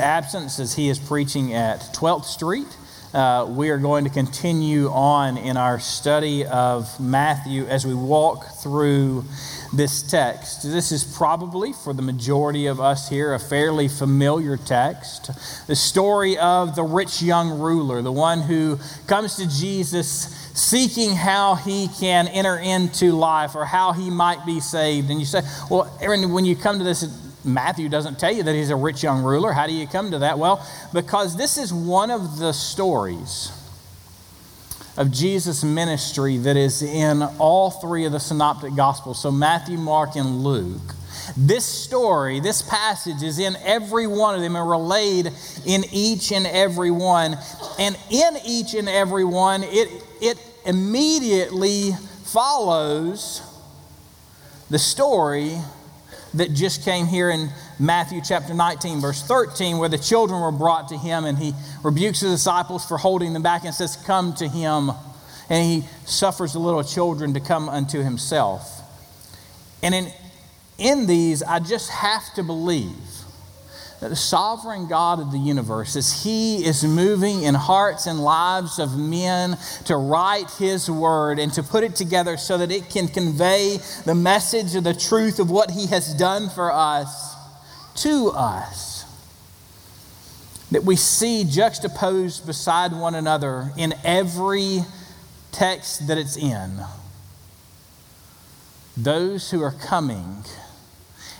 absence as he is preaching at 12th Street. Uh, we are going to continue on in our study of Matthew as we walk through this text. This is probably, for the majority of us here, a fairly familiar text. The story of the rich young ruler, the one who comes to Jesus seeking how he can enter into life or how he might be saved. And you say, well, Aaron, when you come to this, Matthew doesn't tell you that he's a rich young ruler. How do you come to that? Well, because this is one of the stories of Jesus' ministry that is in all three of the synoptic gospels. So, Matthew, Mark, and Luke. This story, this passage is in every one of them and relayed in each and every one. And in each and every one, it, it immediately follows the story that just came here in Matthew chapter 19, verse 13, where the children were brought to him and he rebukes the disciples for holding them back and says, Come to him. And he suffers the little children to come unto himself. And in, in these, I just have to believe that the sovereign God of the universe, as He is moving in hearts and lives of men to write His word and to put it together so that it can convey the message of the truth of what He has done for us to us, that we see juxtaposed beside one another in every text that it's in. Those who are coming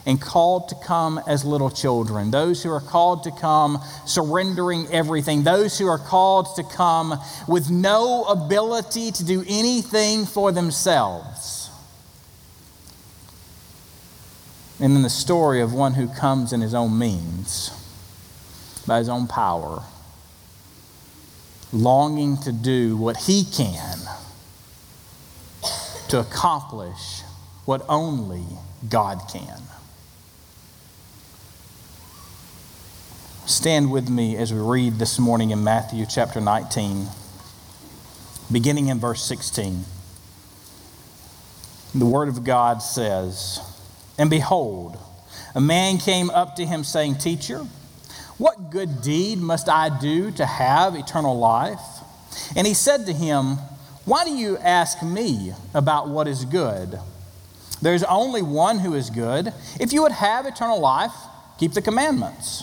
and called to come as little children, those who are called to come surrendering everything, those who are called to come with no ability to do anything for themselves. And then the story of one who comes in his own means, by his own power, longing to do what he can to accomplish what only God can. Stand with me as we read this morning in Matthew chapter 19, beginning in verse 16. The Word of God says, And behold, a man came up to him, saying, Teacher, what good deed must I do to have eternal life? And he said to him, Why do you ask me about what is good? There's only one who is good. If you would have eternal life, keep the commandments.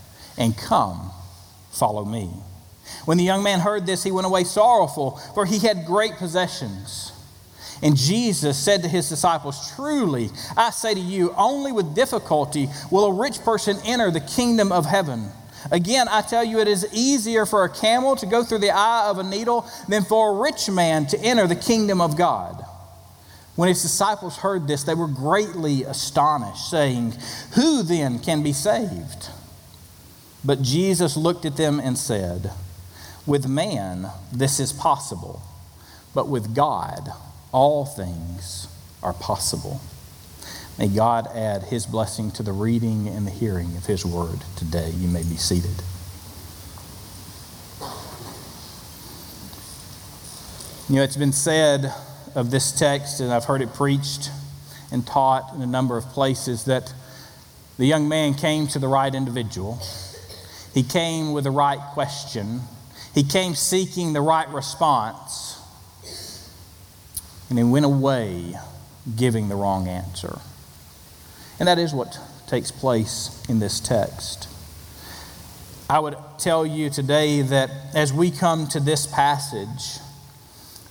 and come, follow me. When the young man heard this, he went away sorrowful, for he had great possessions. And Jesus said to his disciples, Truly, I say to you, only with difficulty will a rich person enter the kingdom of heaven. Again, I tell you, it is easier for a camel to go through the eye of a needle than for a rich man to enter the kingdom of God. When his disciples heard this, they were greatly astonished, saying, Who then can be saved? But Jesus looked at them and said, With man, this is possible, but with God, all things are possible. May God add his blessing to the reading and the hearing of his word today. You may be seated. You know, it's been said of this text, and I've heard it preached and taught in a number of places, that the young man came to the right individual he came with the right question. He came seeking the right response. And he went away giving the wrong answer. And that is what takes place in this text. I would tell you today that as we come to this passage,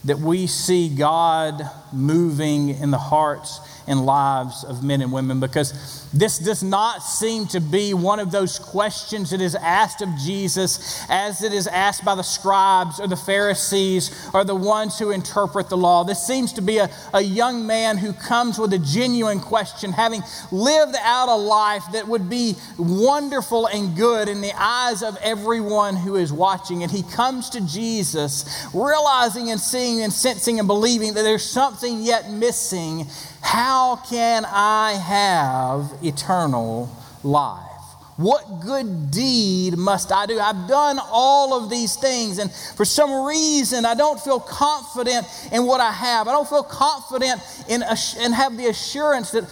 that we see God moving in the hearts and lives of men and women because this does not seem to be one of those questions that is asked of Jesus as it is asked by the scribes or the Pharisees or the ones who interpret the law. This seems to be a, a young man who comes with a genuine question, having lived out a life that would be wonderful and good in the eyes of everyone who is watching. And he comes to Jesus, realizing and seeing and sensing and believing that there's something yet missing. How can I have eternal life? What good deed must I do? I've done all of these things, and for some reason, I don't feel confident in what I have. I don't feel confident in, and have the assurance that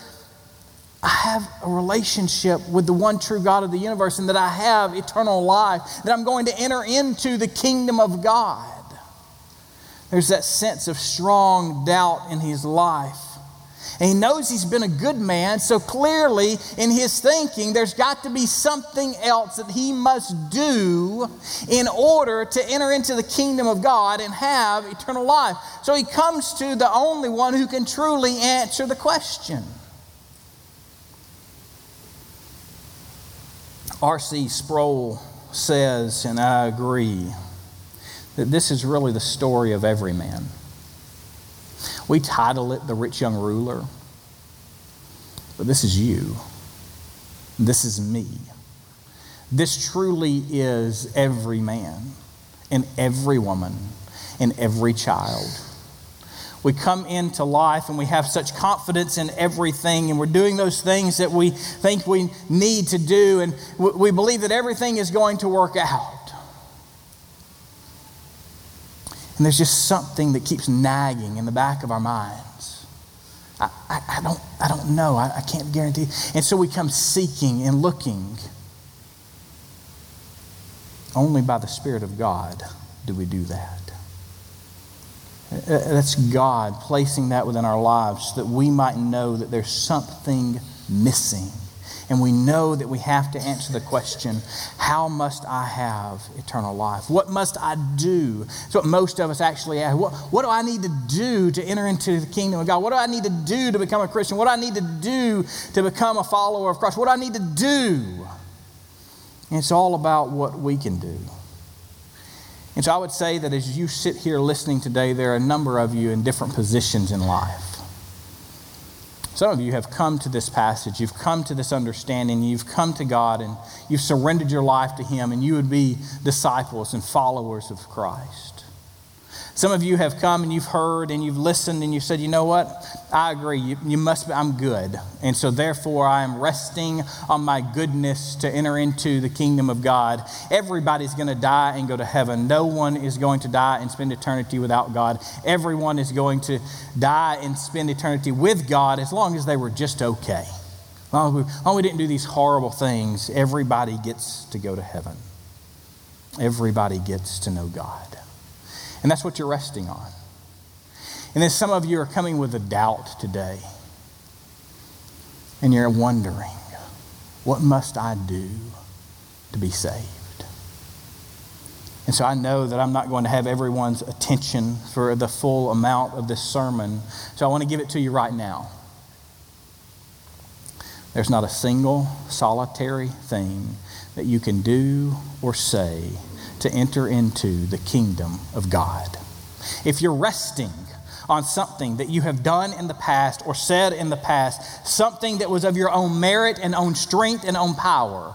I have a relationship with the one true God of the universe and that I have eternal life, that I'm going to enter into the kingdom of God. There's that sense of strong doubt in his life. And he knows he's been a good man, so clearly in his thinking, there's got to be something else that he must do in order to enter into the kingdom of God and have eternal life. So he comes to the only one who can truly answer the question. R.C. Sproul says, and I agree, that this is really the story of every man. We title it The Rich Young Ruler, but this is you. This is me. This truly is every man and every woman and every child. We come into life and we have such confidence in everything, and we're doing those things that we think we need to do, and we believe that everything is going to work out. And there's just something that keeps nagging in the back of our minds. I, I, I don't, I don't know. I, I can't guarantee. And so we come seeking and looking. Only by the Spirit of God do we do that. Uh, that's God placing that within our lives so that we might know that there's something missing. And we know that we have to answer the question how must I have eternal life? What must I do? That's what most of us actually ask. What, what do I need to do to enter into the kingdom of God? What do I need to do to become a Christian? What do I need to do to become a follower of Christ? What do I need to do? And it's all about what we can do. And so I would say that as you sit here listening today, there are a number of you in different positions in life. Some of you have come to this passage, you've come to this understanding, you've come to God and you've surrendered your life to Him, and you would be disciples and followers of Christ. Some of you have come and you've heard and you've listened and you've said, you know what? I agree. You, you must be, I'm good. And so therefore I am resting on my goodness to enter into the kingdom of God. Everybody's going to die and go to heaven. No one is going to die and spend eternity without God. Everyone is going to die and spend eternity with God as long as they were just okay. As long as we, long as we didn't do these horrible things, everybody gets to go to heaven. Everybody gets to know God. And that's what you're resting on. And then some of you are coming with a doubt today. And you're wondering, what must I do to be saved? And so I know that I'm not going to have everyone's attention for the full amount of this sermon. So I want to give it to you right now. There's not a single solitary thing that you can do or say to enter into the kingdom of God. If you're resting on something that you have done in the past or said in the past, something that was of your own merit and own strength and own power,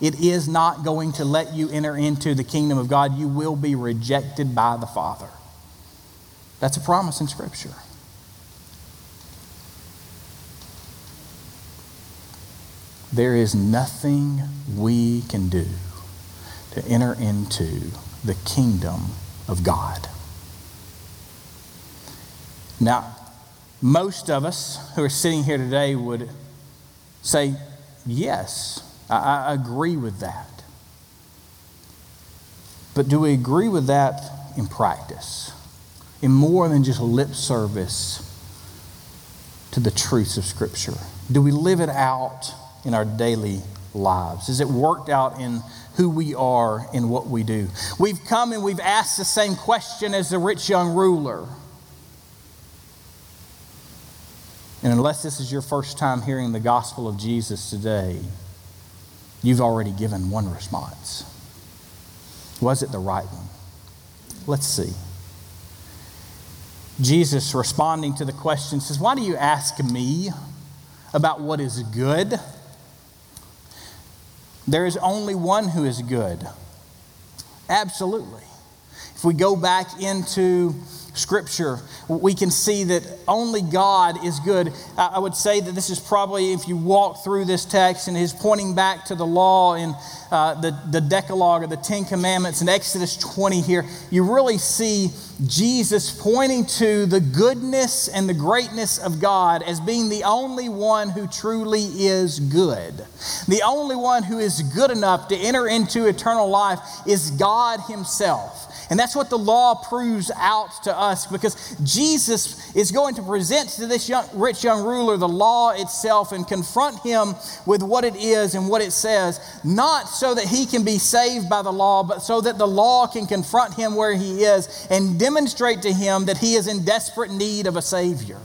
it is not going to let you enter into the kingdom of God. You will be rejected by the Father. That's a promise in Scripture. There is nothing we can do to enter into the kingdom of God. Now, most of us who are sitting here today would say, Yes, I, I agree with that. But do we agree with that in practice? In more than just lip service to the truths of Scripture? Do we live it out in our daily lives? Is it worked out in who we are and what we do. We've come and we've asked the same question as the rich young ruler And unless this is your first time hearing the gospel of Jesus today, you've already given one response. Was it the right one? Let's see. Jesus, responding to the question, says, Why do you ask me about what is good? There is only one who is good. Absolutely. If we go back into Scripture, we can see that only God is good. I would say that this is probably, if you walk through this text and is pointing back to the law in uh, the, the Decalogue or the Ten Commandments in Exodus 20 here, you really see Jesus pointing to the goodness and the greatness of God as being the only one who truly is good. The only one who is good enough to enter into eternal life is God Himself. And that's what the law proves out to us because Jesus is going to present to this young, rich young ruler the law itself and confront him with what it is and what it says, not so that he can be saved by the law, but so that the law can confront him where he is and demonstrate to him that he is in desperate need of a Savior.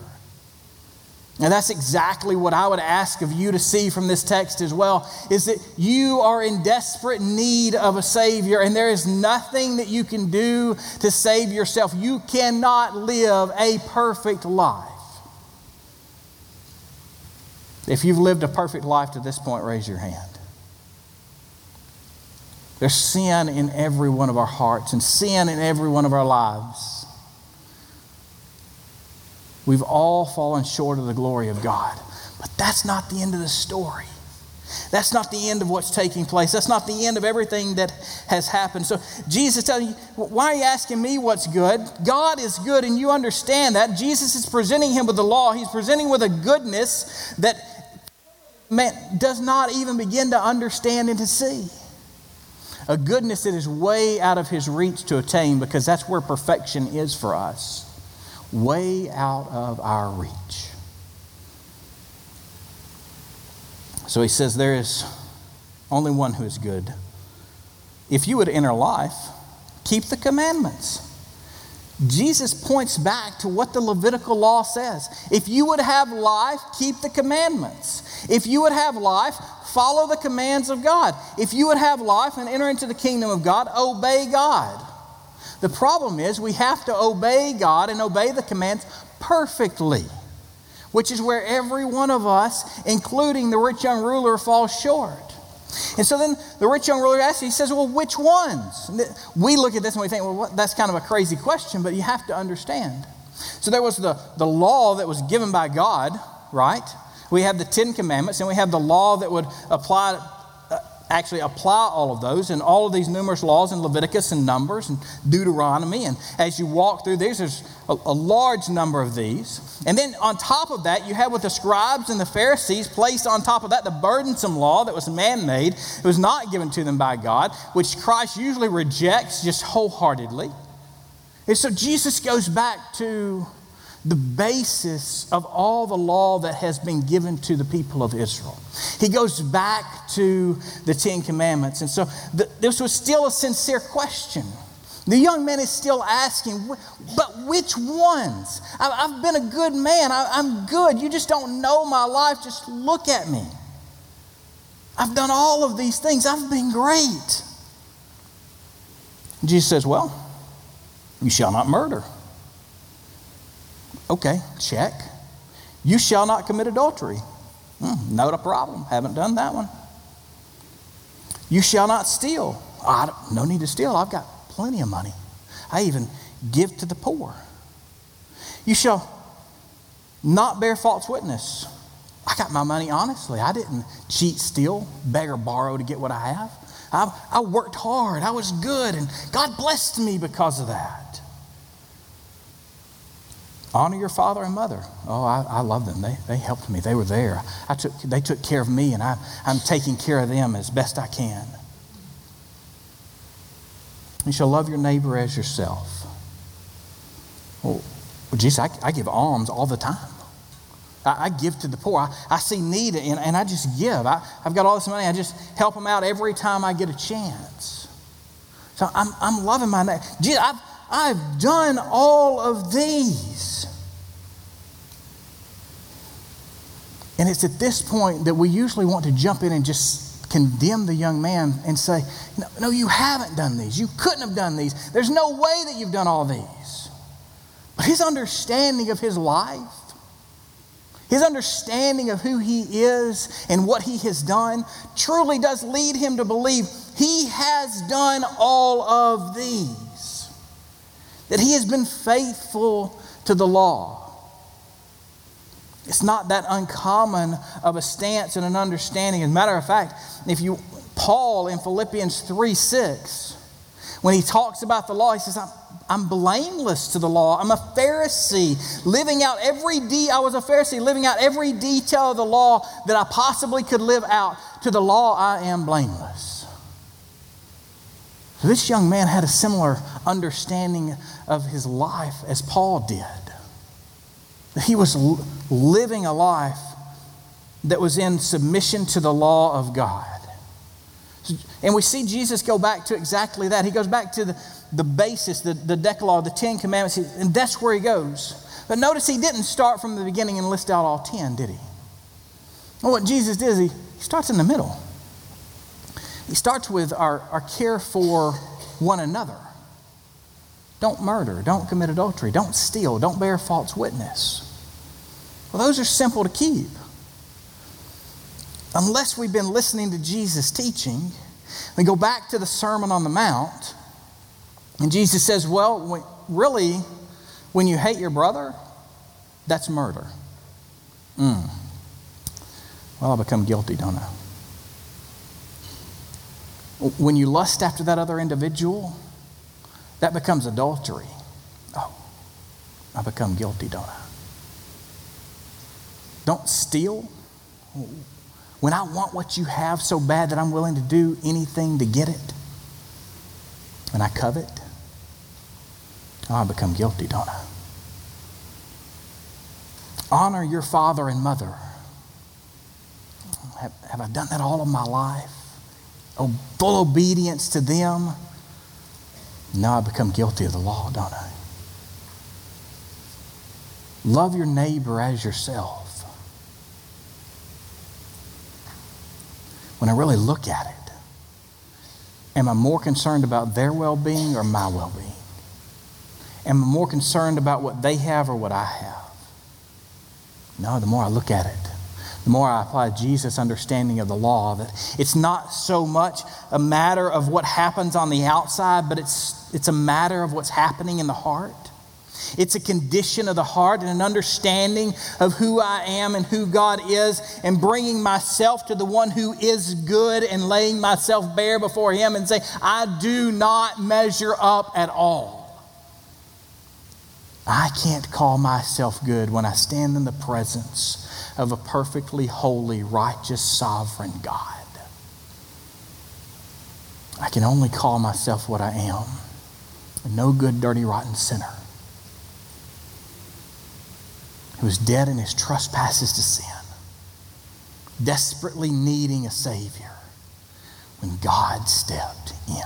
And that's exactly what I would ask of you to see from this text as well is that you are in desperate need of a Savior, and there is nothing that you can do to save yourself. You cannot live a perfect life. If you've lived a perfect life to this point, raise your hand. There's sin in every one of our hearts and sin in every one of our lives. We've all fallen short of the glory of God. But that's not the end of the story. That's not the end of what's taking place. That's not the end of everything that has happened. So Jesus telling you, why are you asking me what's good? God is good, and you understand that. Jesus is presenting him with the law. He's presenting with a goodness that man does not even begin to understand and to see. A goodness that is way out of his reach to attain because that's where perfection is for us way out of our reach. So he says, There is only one who is good. If you would enter life, keep the commandments. Jesus points back to what the Levitical law says. If you would have life, keep the commandments. If you would have life, follow the commands of God. If you would have life and enter into the kingdom of God, obey God. The problem is we have to obey God and obey the commands perfectly, which is where every one of us, including the rich young ruler, falls short. And so then the rich young ruler asks, he says, Well, which ones? We look at this and we think, Well, that's kind of a crazy question, but you have to understand. So there was the, the law that was given by God, right? We have the Ten Commandments, and we have the law that would apply actually apply all of those and all of these numerous laws in Leviticus and Numbers and Deuteronomy. And as you walk through these, there's a, a, large number of these. And then on top of that, you have what the scribes and the Pharisees placed on top of that the burdensome law that was man made, it was not given to them by God, which Christ usually rejects just wholeheartedly. And so Jesus goes back to the basis of all the law that has been given to the people of Israel. He goes back to the Ten Commandments. And so the, this was still a sincere question. The young man is still asking, but which ones? I, have been a good man. I, I'm good. You just don't know my life. Just look at me. I've done all of these things. I've been great. Jesus says, Well, you shall not murder. Okay, check. You shall not commit adultery. Hmm, not a problem. Haven't done that one. You shall not steal. No need to steal. I've got plenty of money. I even give to the poor. You shall not bear false witness. I got my money honestly. I didn't cheat, steal, beg, or borrow to get what I have. I, I worked hard. I was good, and God blessed me because of that. Honor your father and mother. Oh, I, I love them. They, they helped me. They were there. I took, they took care of me, and I, I'm taking care of them as best I can. You shall love your neighbor as yourself. Well, well Jesus, I, I give alms all the time. I, I give to the poor. I, I see need, and, and I just give. I, I've got all this money. I just help them out every time I get a chance. So I'm, I'm loving my neighbor. Jesus, I've, I've done all of these. And it's at this point that we usually want to jump in and just condemn the young man and say, No, no you haven't done these. You couldn't have done these. There's no way that you've done all these. But his understanding of his life, his understanding of who he is and what he has done, truly does lead him to believe he has done all of these, that he has been faithful to the law. It's not that uncommon of a stance and an understanding. As a matter of fact, if you Paul in Philippians 3 6, when he talks about the law, he says, I'm, I'm blameless to the law. I'm a Pharisee, living out every de- I was a Pharisee, living out every detail of the law that I possibly could live out. To the law, I am blameless. So this young man had a similar understanding of his life as Paul did. He was living a life that was in submission to the law of God. And we see Jesus go back to exactly that. He goes back to the, the basis, the, the Decalogue, the Ten Commandments, and that's where he goes. But notice he didn't start from the beginning and list out all ten, did he? Well, what Jesus did is he, he starts in the middle. He starts with our, our care for one another. Don't murder. Don't commit adultery. Don't steal. Don't bear false witness. Well, those are simple to keep. Unless we've been listening to Jesus' teaching, we go back to the Sermon on the Mount, and Jesus says, Well, really, when you hate your brother, that's murder. Mm. Well, I become guilty, don't I? When you lust after that other individual, that becomes adultery. Oh, I become guilty, don't I? Don't steal. When I want what you have so bad that I'm willing to do anything to get it, and I covet, oh, I become guilty, don't I? Honor your father and mother. Have, have I done that all of my life? Oh, full obedience to them? Now I become guilty of the law, don't I? Love your neighbor as yourself. When I really look at it, am I more concerned about their well being or my well being? Am I more concerned about what they have or what I have? No, the more I look at it, the more I apply Jesus' understanding of the law, that it's not so much a matter of what happens on the outside, but it's, it's a matter of what's happening in the heart. It's a condition of the heart and an understanding of who I am and who God is, and bringing myself to the one who is good and laying myself bare before Him and say, I do not measure up at all. I can't call myself good when I stand in the presence of a perfectly holy, righteous, sovereign God. I can only call myself what I am a no good, dirty, rotten sinner who is dead in his trespasses to sin, desperately needing a Savior when God stepped in.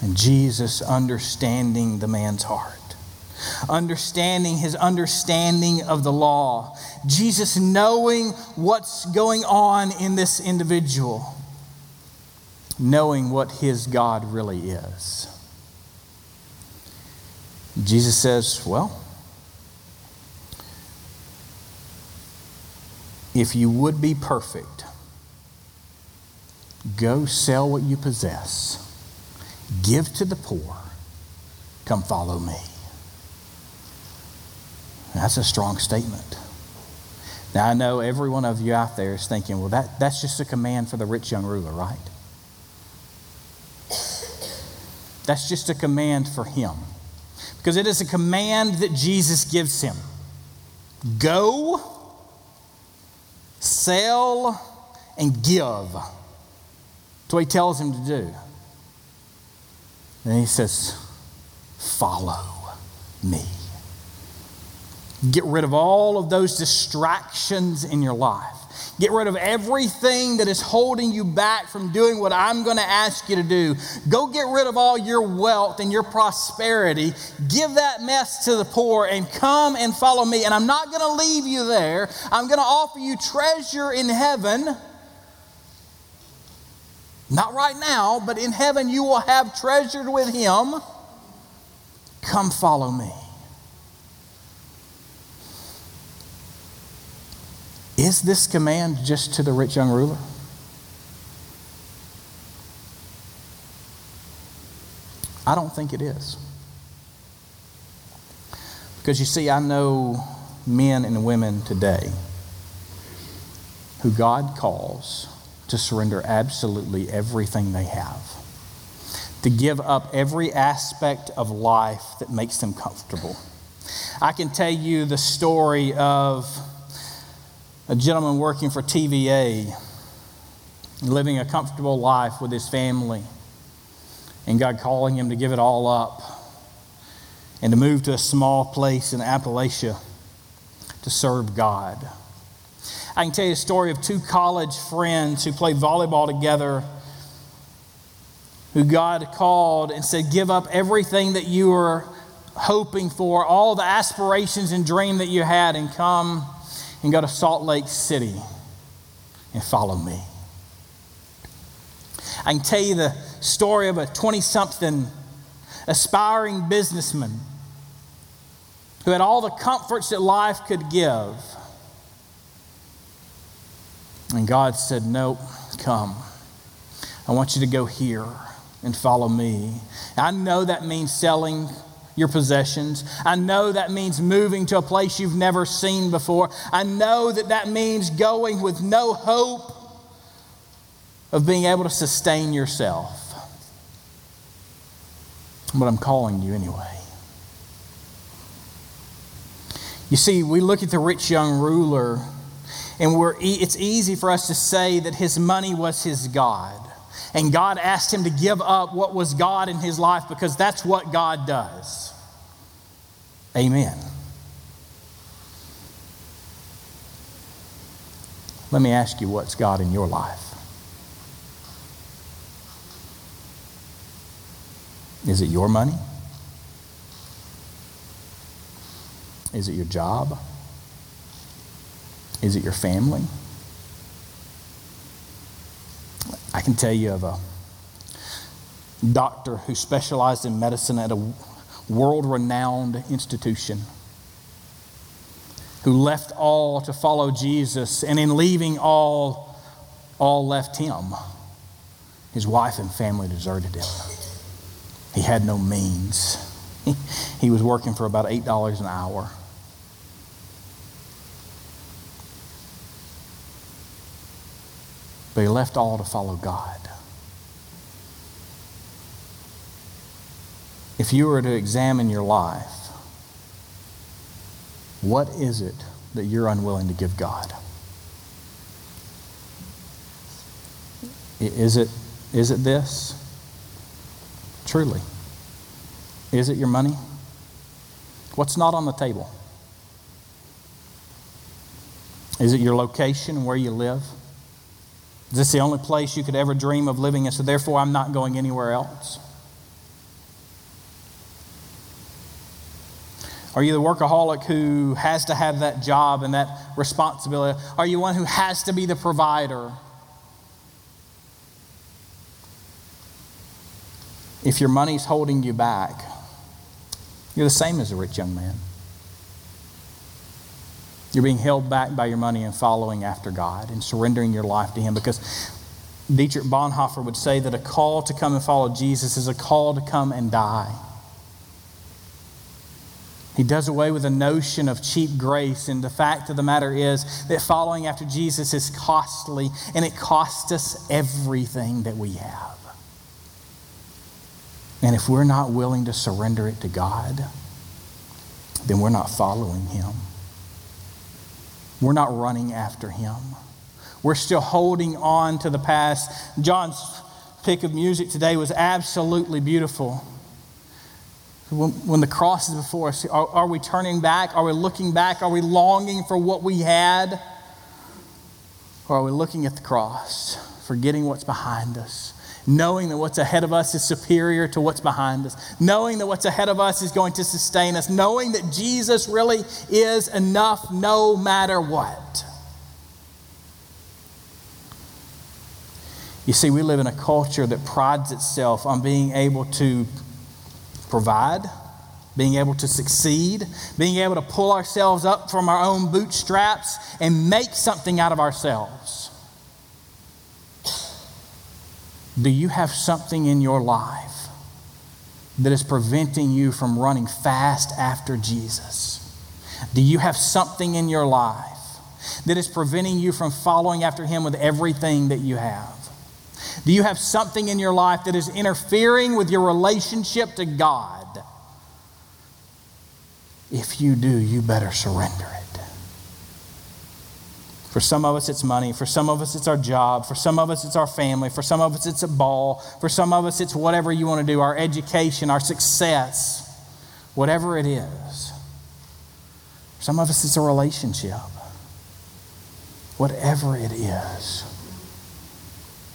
And Jesus understanding the man's heart understanding his understanding of the law, Jesus knowing what's going on in this individual, knowing what his God really is. Jesus says, Well, if you would be perfect, go sell what you possess, give to the poor, come follow me. That's a strong statement. Now, I know every one of you out there is thinking, well, that, that's just a command for the rich young ruler, right? That's just a command for him. Because it is a command that Jesus gives him go, sell, and give. That's what he tells him to do. And he says, follow me. Get rid of all of those distractions in your life. Get rid of everything that is holding you back from doing what I'm going to ask you to do. Go get rid of all your wealth and your prosperity. Give that mess to the poor and come and follow me. And I'm not going to leave you there. I'm going to offer you treasure in heaven. Not right now, but in heaven you will have treasured with him. Come follow me. Is this command just to the rich young ruler? I don't think it is. Because you see, I know men and women today who God calls to surrender absolutely everything they have, to give up every aspect of life that makes them comfortable. I can tell you the story of a gentleman working for TVA, living a comfortable life with his family, and God calling him to give it all up and to move to a small place in Appalachia to serve God. I can tell you a story of two college friends who played volleyball together, who God called and said, Give up everything that you were hoping for, all the aspirations and dream that you had, and come and go to Salt Lake City and follow me. I can tell you the story of a 20 something aspiring businessman who had all the comforts that life could give. And God said, Nope, come. I want you to go here and follow me. I know that means selling your possessions. I know that means moving to a place you've never seen before. I know that that means going with no hope of being able to sustain yourself. But I'm calling you anyway. You see, we look at the rich young ruler, and we're, it's easy for us to say that his money was his God. And God asked him to give up what was God in his life because that's what God does. Amen. Let me ask you what's God in your life? Is it your money? Is it your job? Is it your family? I can tell you of a doctor who specialized in medicine at a world renowned institution who left all to follow Jesus, and in leaving all, all left him. His wife and family deserted him. He had no means. He was working for about $8 an hour. He left all to follow God. If you were to examine your life, what is it that you're unwilling to give God? Is it, is it this? Truly. Is it your money? What's not on the table? Is it your location, where you live? Is this the only place you could ever dream of living? And so, therefore, I'm not going anywhere else? Are you the workaholic who has to have that job and that responsibility? Are you one who has to be the provider? If your money's holding you back, you're the same as a rich young man. You're being held back by your money and following after God and surrendering your life to Him because Dietrich Bonhoeffer would say that a call to come and follow Jesus is a call to come and die. He does away with the notion of cheap grace. And the fact of the matter is that following after Jesus is costly and it costs us everything that we have. And if we're not willing to surrender it to God, then we're not following Him. We're not running after Him. We're still holding on to the past. John's pick of music today was absolutely beautiful When, when the cross is before us, are, are we turning back? Are we looking back? Are we longing for what we had? Or are we looking at the cross, forgetting what's behind us, knowing that what's ahead of us is superior to what's behind us, knowing that what's ahead of us is going to sustain us, knowing that Jesus really is enough no matter what? You see, we live in a culture that prides itself on being able to provide, being able to succeed, being able to pull ourselves up from our own bootstraps and make something out of ourselves. Do you have something in your life that is preventing you from running fast after Jesus? Do you have something in your life that is preventing you from following after Him with everything that you have? Do you have something in your life that is interfering with your relationship to God? If you do, you better surrender it. For some of us, it's money. For some of us, it's our job. For some of us, it's our family. For some of us, it's a ball. For some of us, it's whatever you want to do our education, our success, whatever it is. For some of us, it's a relationship. Whatever it is.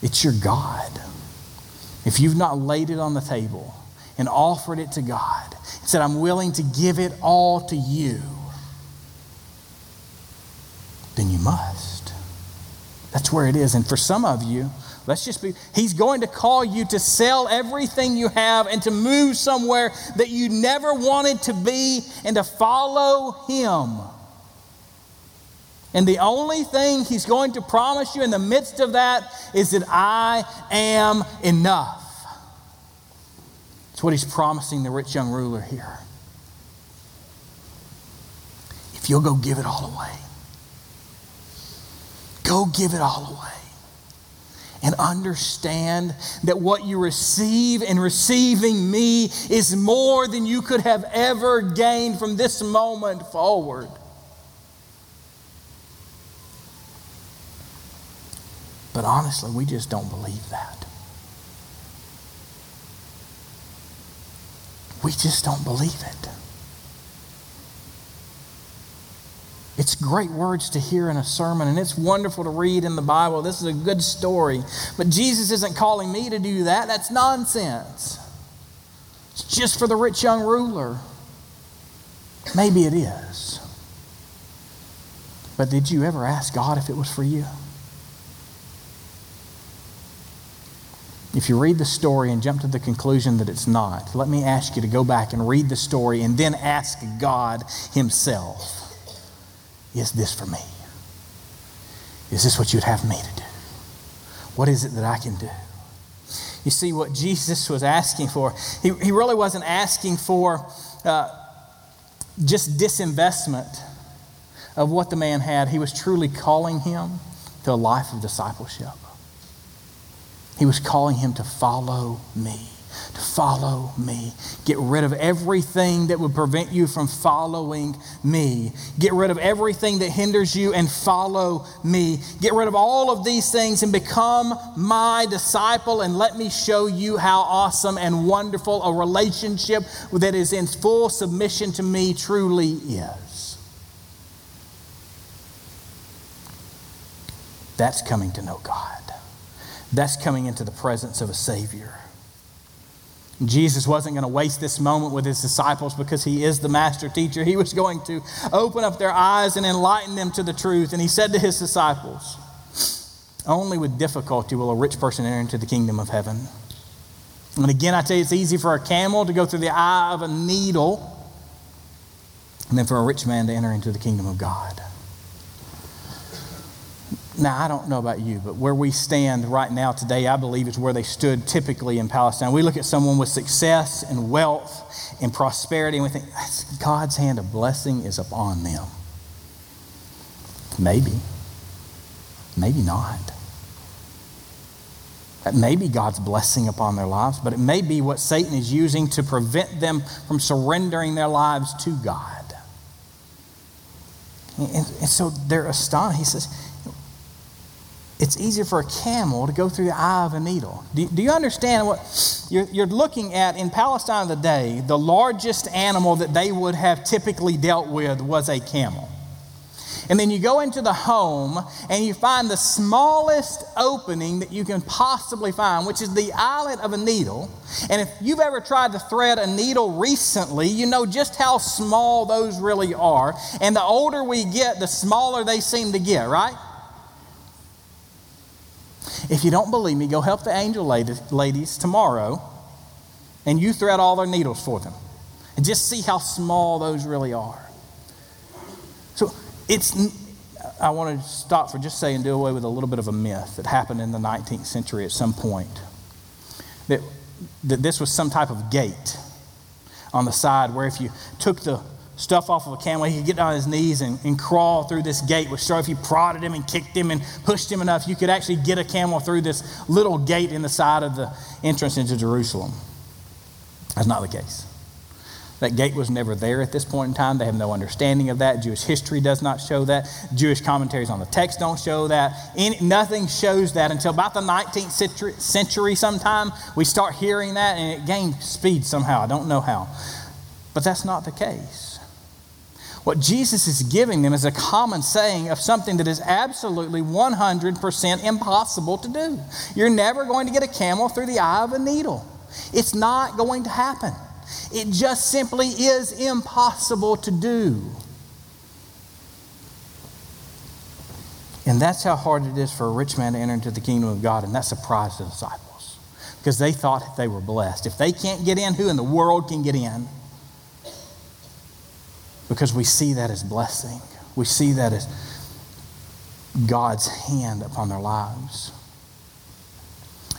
It's your God. If you've not laid it on the table and offered it to God and said, I'm willing to give it all to you, then you must. That's where it is. And for some of you, let's just be, He's going to call you to sell everything you have and to move somewhere that you never wanted to be and to follow Him. And the only thing he's going to promise you in the midst of that is that I am enough. It's what he's promising the rich young ruler here. If you'll go give it all away, go give it all away. And understand that what you receive in receiving me is more than you could have ever gained from this moment forward. But honestly, we just don't believe that. We just don't believe it. It's great words to hear in a sermon, and it's wonderful to read in the Bible. This is a good story. But Jesus isn't calling me to do that. That's nonsense. It's just for the rich young ruler. Maybe it is. But did you ever ask God if it was for you? If you read the story and jump to the conclusion that it's not, let me ask you to go back and read the story and then ask God Himself Is this for me? Is this what you'd have me to do? What is it that I can do? You see, what Jesus was asking for, he, he really wasn't asking for uh, just disinvestment of what the man had. He was truly calling him to a life of discipleship. He was calling him to follow me. To follow me. Get rid of everything that would prevent you from following me. Get rid of everything that hinders you and follow me. Get rid of all of these things and become my disciple and let me show you how awesome and wonderful a relationship that is in full submission to me truly is. That's coming to know God. That's coming into the presence of a Savior. Jesus wasn't going to waste this moment with his disciples because he is the master teacher. He was going to open up their eyes and enlighten them to the truth. And he said to his disciples, Only with difficulty will a rich person enter into the kingdom of heaven. And again, I tell you, it's easy for a camel to go through the eye of a needle, and then for a rich man to enter into the kingdom of God. Now, I don't know about you, but where we stand right now today, I believe is where they stood typically in Palestine. We look at someone with success and wealth and prosperity, and we think, God's hand of blessing is upon them. Maybe. Maybe not. That may be God's blessing upon their lives, but it may be what Satan is using to prevent them from surrendering their lives to God. And, and so they're astonished. He says, it's easier for a camel to go through the eye of a needle. Do, do you understand what you're, you're, looking at in Palestine of the day? The largest animal that they would have typically dealt with was a camel. And then you go into the home and you find the smallest opening that you can possibly find, which is the eyelet of a needle. And if you've ever tried to thread a needle recently, you know just how small those really are. And the older we get, the smaller they seem to get, right? If you don't believe me, go help the angel ladies tomorrow and you thread all their needles for them. And just see how small those really are. So it's, I want to stop for just saying, do away with a little bit of a myth that happened in the 19th century at some point. That, that this was some type of gate on the side where if you took the stuff off of a camel, he could get on his knees and, and crawl through this gate, which so if you prodded him and kicked him and pushed him enough, you could actually get a camel through this little gate in the side of the entrance into Jerusalem. That's not the case. That gate was never there at this point in time. They have no understanding of that. Jewish history does not show that. Jewish commentaries on the text don't show that. Any, nothing shows that until about the 19th century, century sometime. We start hearing that and it gained speed somehow. I don't know how. But that's not the case. What Jesus is giving them is a common saying of something that is absolutely 100% impossible to do. You're never going to get a camel through the eye of a needle. It's not going to happen. It just simply is impossible to do. And that's how hard it is for a rich man to enter into the kingdom of God. And that surprised the disciples because they thought they were blessed. If they can't get in, who in the world can get in? Because we see that as blessing, we see that as God's hand upon their lives.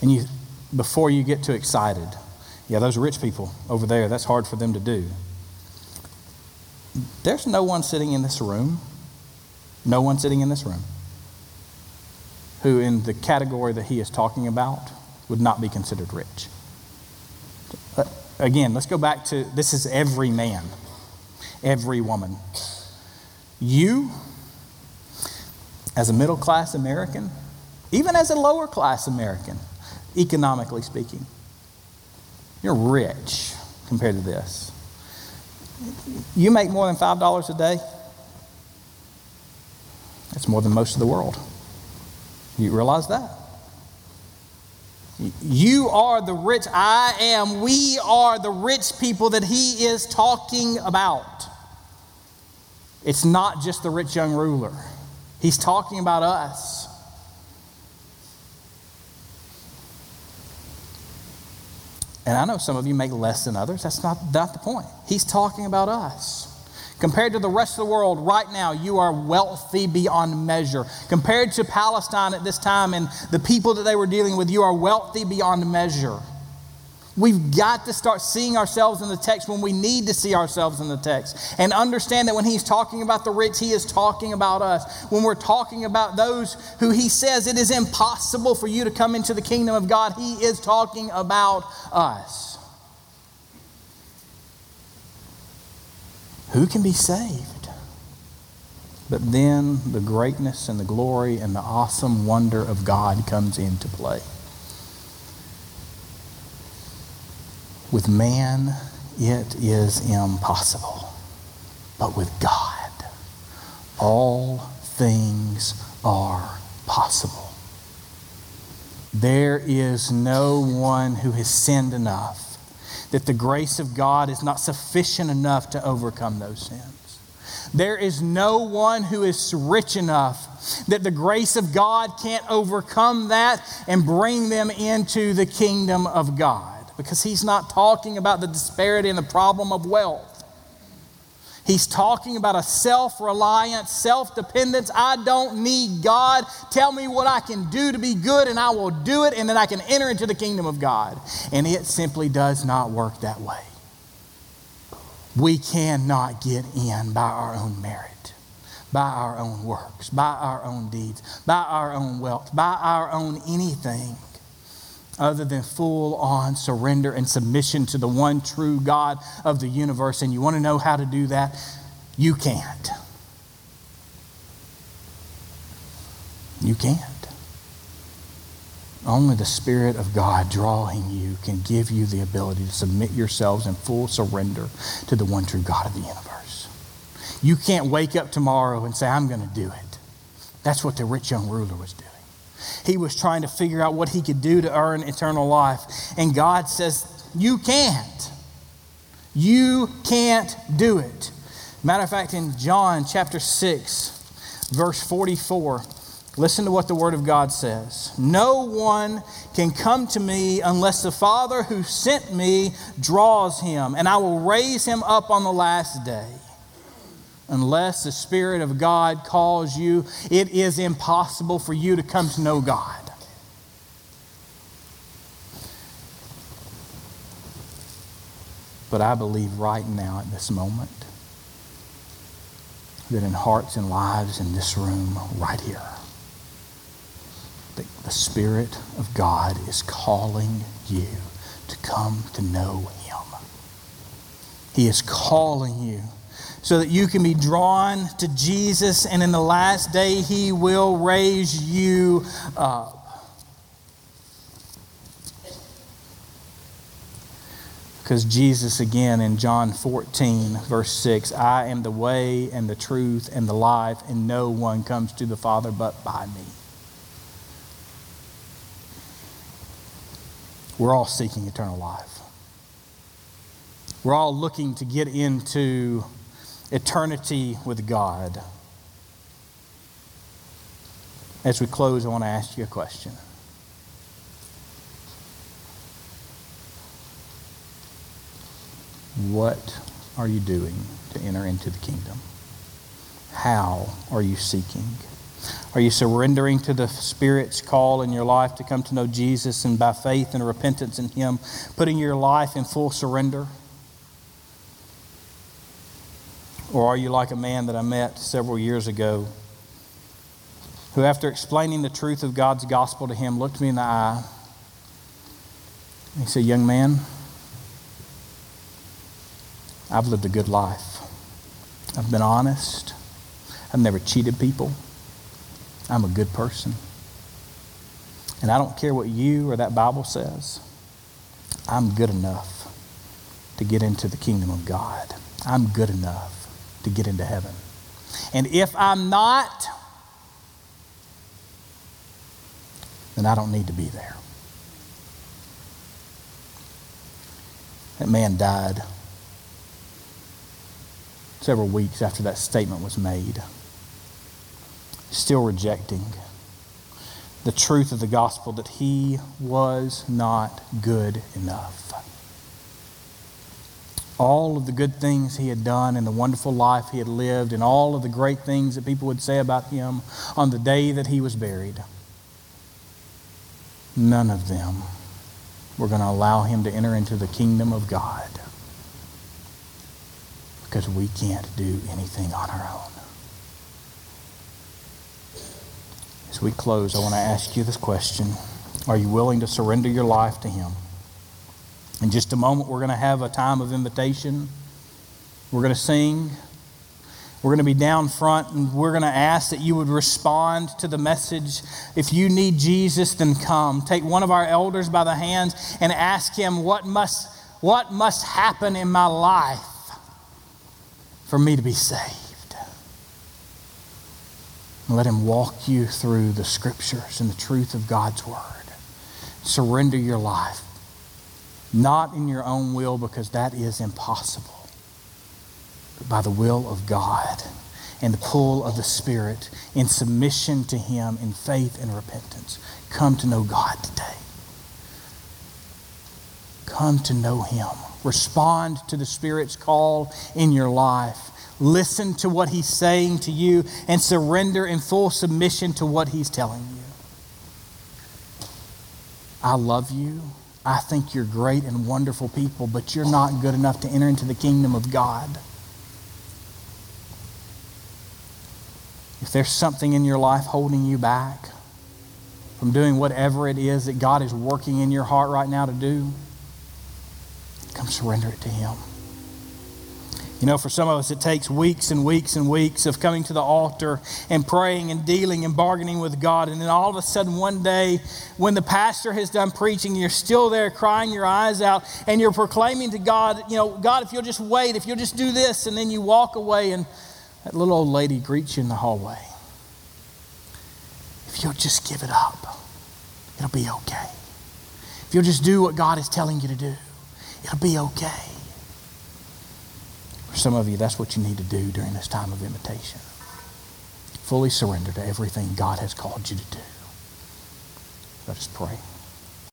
And you, before you get too excited, yeah, those rich people over there, that's hard for them to do. There's no one sitting in this room, no one sitting in this room, who, in the category that he is talking about, would not be considered rich. But again, let's go back to this is every man, every woman. You, as a middle class American, even as a lower class American, economically speaking, you're rich compared to this. You make more than $5 a day? That's more than most of the world. You realize that? You are the rich. I am. We are the rich people that he is talking about. It's not just the rich young ruler, he's talking about us. And I know some of you make less than others. That's not, not the point. He's talking about us. Compared to the rest of the world, right now, you are wealthy beyond measure. Compared to Palestine at this time and the people that they were dealing with, you are wealthy beyond measure. We've got to start seeing ourselves in the text when we need to see ourselves in the text and understand that when he's talking about the rich, he is talking about us. When we're talking about those who he says it is impossible for you to come into the kingdom of God, he is talking about us. Who can be saved? But then the greatness and the glory and the awesome wonder of God comes into play. With man, it is impossible. But with God, all things are possible. There is no one who has sinned enough that the grace of God is not sufficient enough to overcome those sins. There is no one who is rich enough that the grace of God can't overcome that and bring them into the kingdom of God because he's not talking about the disparity and the problem of wealth. He's talking about a self reliance, self dependence. I don't need God. Tell me what I can do to be good, and I will do it, and then I can enter into the kingdom of God. And it simply does not work that way. We cannot get in by our own merit, by our own works, by our own deeds, by our own wealth, by our own anything other than full on surrender and submission to the one true God of the universe. And you want to know how to do that? You can't. You can't. Only the Spirit of God drawing you can give you the ability to submit yourselves in full surrender to the one true God of the universe. You can't wake up tomorrow and say, I'm going to do it. That's what the rich young ruler was doing. He was trying to figure out what he could do to earn eternal life. And God says, You can't. You can't do it. Matter of fact, in John chapter 6, verse 44, Listen to what the Word of God says. No one can come to me unless the Father who sent me draws him, and I will raise him up on the last day. Unless the Spirit of God calls you, it is impossible for you to come to know God. But I believe right now at this moment that in hearts and lives in this room, right here, the, the Spirit of God is calling you to come to know Him. He is calling you so that you can be drawn to Jesus, and in the last day, He will raise you up. Because Jesus, again in John 14, verse 6, I am the way and the truth and the life, and no one comes to the Father but by me. We're all seeking eternal life. We're all looking to get into eternity with God. As we close, I want to ask you a question. What are you doing to enter into the kingdom? How are you seeking? Are you surrendering to the Spirit's call in your life to come to know Jesus and by faith and repentance in Him, putting your life in full surrender? Or are you like a man that I met several years ago who, after explaining the truth of God's gospel to him, looked me in the eye and he said, Young man, I've lived a good life. I've been honest. I've never cheated people. I'm a good person. And I don't care what you or that Bible says. I'm good enough to get into the kingdom of God. I'm good enough to get into heaven. And if I'm not, then I don't need to be there. That man died several weeks after that statement was made still rejecting the truth of the gospel that he was not good enough. All of the good things he had done and the wonderful life he had lived, and all of the great things that people would say about him on the day that he was buried, none of them were going to allow him to enter into the kingdom of God because we can't do anything on our own. As we close, I want to ask you this question Are you willing to surrender your life to Him? In just a moment, we're going to have a time of invitation. We're going to sing. We're going to be down front and we're going to ask that you would respond to the message. If you need Jesus, then come. Take one of our elders by the hand and ask him, What must, what must happen in my life for me to be saved? Let Him walk you through the scriptures and the truth of God's Word. Surrender your life, not in your own will, because that is impossible, but by the will of God and the pull of the Spirit in submission to Him in faith and repentance. Come to know God today. Come to know Him. Respond to the Spirit's call in your life Listen to what he's saying to you and surrender in full submission to what he's telling you. I love you. I think you're great and wonderful people, but you're not good enough to enter into the kingdom of God. If there's something in your life holding you back from doing whatever it is that God is working in your heart right now to do, come surrender it to Him. You know, for some of us, it takes weeks and weeks and weeks of coming to the altar and praying and dealing and bargaining with God. And then all of a sudden, one day, when the pastor has done preaching, you're still there crying your eyes out and you're proclaiming to God, you know, God, if you'll just wait, if you'll just do this, and then you walk away and that little old lady greets you in the hallway. If you'll just give it up, it'll be okay. If you'll just do what God is telling you to do, it'll be okay. For some of you, that's what you need to do during this time of invitation. Fully surrender to everything God has called you to do. Let us pray.